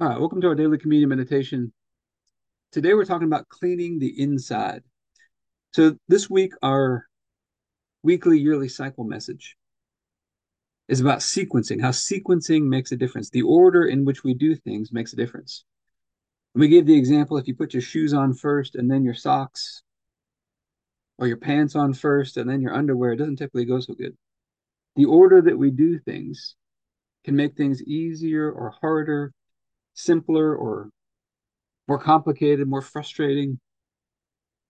All right, welcome to our daily communion meditation. Today we're talking about cleaning the inside. So this week, our weekly, yearly cycle message is about sequencing, how sequencing makes a difference. The order in which we do things makes a difference. And we gave the example if you put your shoes on first and then your socks, or your pants on first and then your underwear, it doesn't typically go so good. The order that we do things can make things easier or harder simpler or more complicated, more frustrating.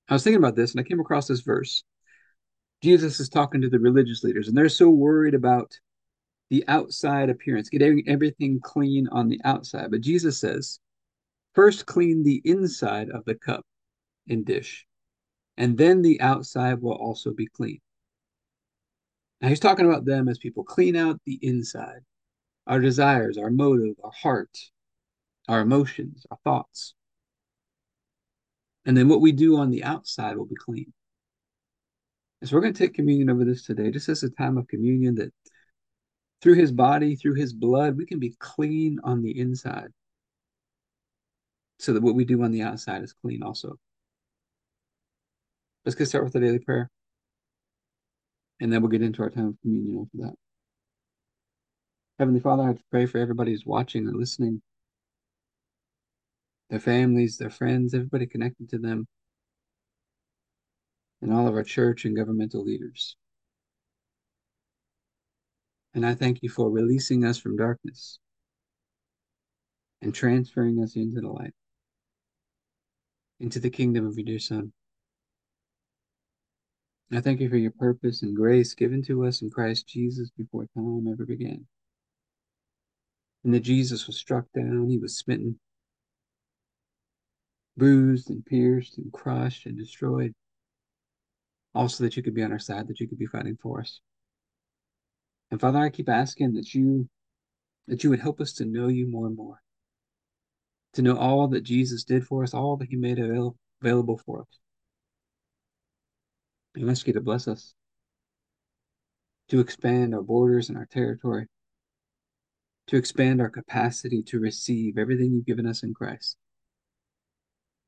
I was thinking about this and I came across this verse. Jesus is talking to the religious leaders, and they're so worried about the outside appearance, getting everything clean on the outside. But Jesus says, first clean the inside of the cup and dish, and then the outside will also be clean. Now he's talking about them as people clean out the inside, our desires, our motive, our heart, our emotions, our thoughts. And then what we do on the outside will be clean. And so we're going to take communion over this today, just as a time of communion that through his body, through his blood, we can be clean on the inside. So that what we do on the outside is clean also. Let's get started with the daily prayer. And then we'll get into our time of communion after that. Heavenly Father, I pray for everybody who's watching and listening their families, their friends, everybody connected to them, and all of our church and governmental leaders. And I thank you for releasing us from darkness and transferring us into the light, into the kingdom of your dear Son. I thank you for your purpose and grace given to us in Christ Jesus before time ever began. And that Jesus was struck down, he was smitten, bruised and pierced and crushed and destroyed. Also, that you could be on our side, that you could be fighting for us. And Father, I keep asking that you that you would help us to know you more and more, to know all that Jesus did for us, all that He made avail- available for us. I ask you to bless us, to expand our borders and our territory, to expand our capacity to receive everything you've given us in Christ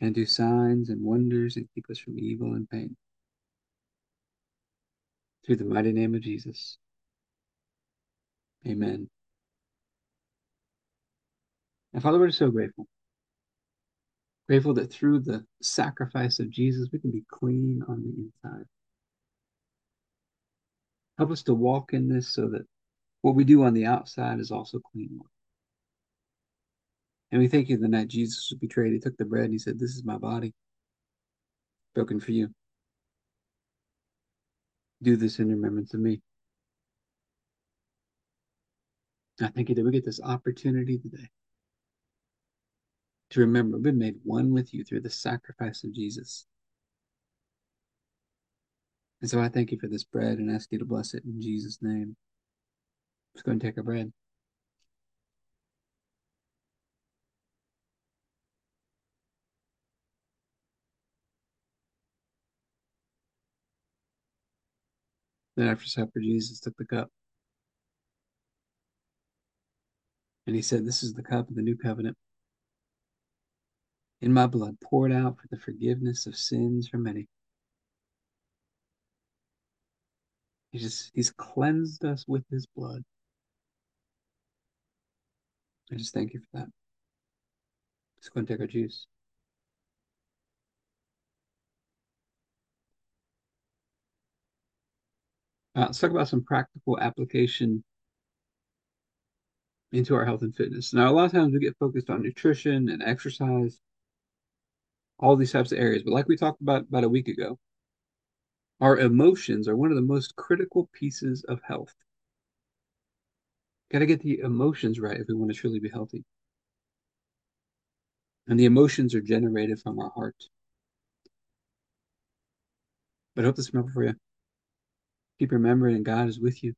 and do signs and wonders and keep us from evil and pain. Through the mighty name of Jesus. Amen. And Father, we're so grateful. Grateful that through the sacrifice of Jesus, we can be clean on the inside. Help us to walk in this so that what we do on the outside is also clean. And we thank you the night Jesus was betrayed, he took the bread and he said, This is my body, broken for you. Do this in remembrance of me. I thank you that we get this opportunity today to remember we've been made one with you through the sacrifice of Jesus. And so I thank you for this bread and ask you to bless it in Jesus' name. Let's go and take our bread. Then after supper, Jesus took the cup. And he said, This is the cup of the new covenant. In my blood, poured out for the forgiveness of sins for many. He just, he's cleansed us with his blood. I just thank you for that. Let's go and take our juice. Uh, let's talk about some practical application into our health and fitness. Now, a lot of times we get focused on nutrition and exercise, all these types of areas. But like we talked about about a week ago, our emotions are one of the most critical pieces of health. Got to get the emotions right if we want to truly be healthy. And the emotions are generated from our heart. But I hope this remember for you. Keep remembering God is with you.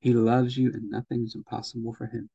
He loves you and nothing is impossible for him.